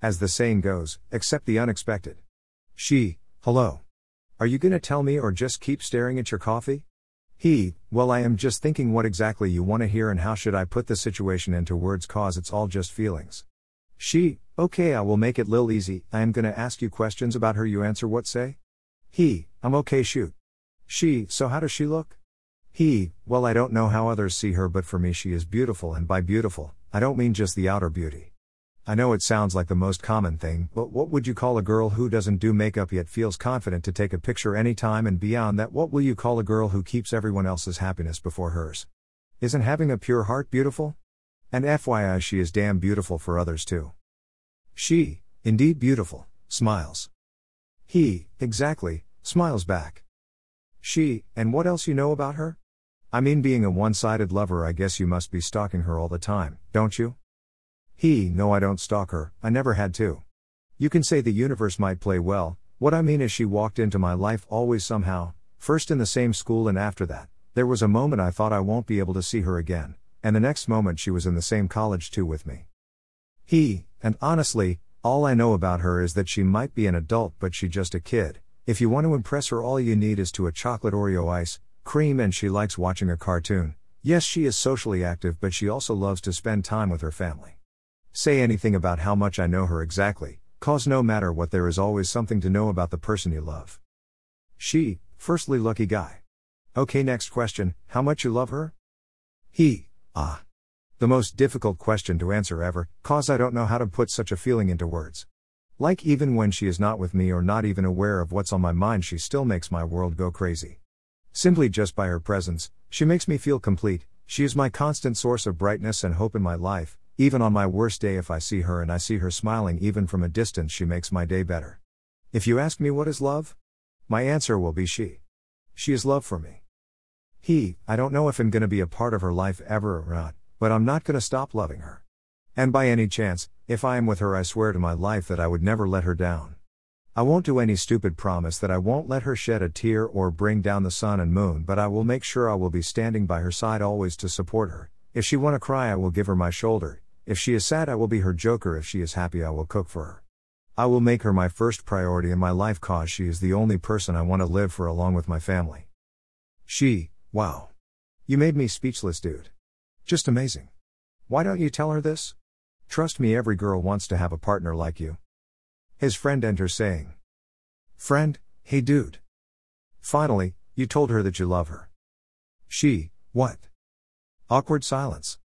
As the saying goes, accept the unexpected. She, hello. Are you gonna tell me or just keep staring at your coffee? He, well, I am just thinking what exactly you want to hear and how should I put the situation into words cause it's all just feelings. She, okay, I will make it lil easy. I am gonna ask you questions about her, you answer what say? He, I'm okay, shoot. She, so how does she look? He, well, I don't know how others see her, but for me, she is beautiful, and by beautiful, I don't mean just the outer beauty. I know it sounds like the most common thing, but what would you call a girl who doesn't do makeup yet feels confident to take a picture anytime and beyond that? What will you call a girl who keeps everyone else's happiness before hers? Isn't having a pure heart beautiful? And FYI, she is damn beautiful for others too. She, indeed beautiful, smiles. He, exactly, smiles back. She, and what else you know about her? I mean, being a one sided lover, I guess you must be stalking her all the time, don't you? He, no, I don't stalk her, I never had to. You can say the universe might play well, what I mean is she walked into my life always somehow, first in the same school and after that, there was a moment I thought I won't be able to see her again, and the next moment she was in the same college too with me. He, and honestly, all I know about her is that she might be an adult but she just a kid. If you want to impress her all you need is to a chocolate Oreo ice, cream and she likes watching a cartoon. Yes, she is socially active but she also loves to spend time with her family say anything about how much I know her exactly, cause no matter what, there is always something to know about the person you love. She, firstly, lucky guy. Okay, next question how much you love her? He, ah. The most difficult question to answer ever, cause I don't know how to put such a feeling into words. Like, even when she is not with me or not even aware of what's on my mind, she still makes my world go crazy. Simply just by her presence, she makes me feel complete, she is my constant source of brightness and hope in my life, even on my worst day, if I see her and I see her smiling even from a distance, she makes my day better. If you ask me what is love? My answer will be she. She is love for me. He, I don't know if I'm gonna be a part of her life ever or not, but I'm not gonna stop loving her. And by any chance, if I am with her, I swear to my life that I would never let her down. I won't do any stupid promise that I won't let her shed a tear or bring down the sun and moon, but I will make sure I will be standing by her side always to support her. If she want to cry, I will give her my shoulder. If she is sad, I will be her joker. If she is happy, I will cook for her. I will make her my first priority in my life cause she is the only person I want to live for along with my family. She, wow. You made me speechless, dude. Just amazing. Why don't you tell her this? Trust me, every girl wants to have a partner like you. His friend enters saying, Friend, hey dude. Finally, you told her that you love her. She, what? Awkward silence.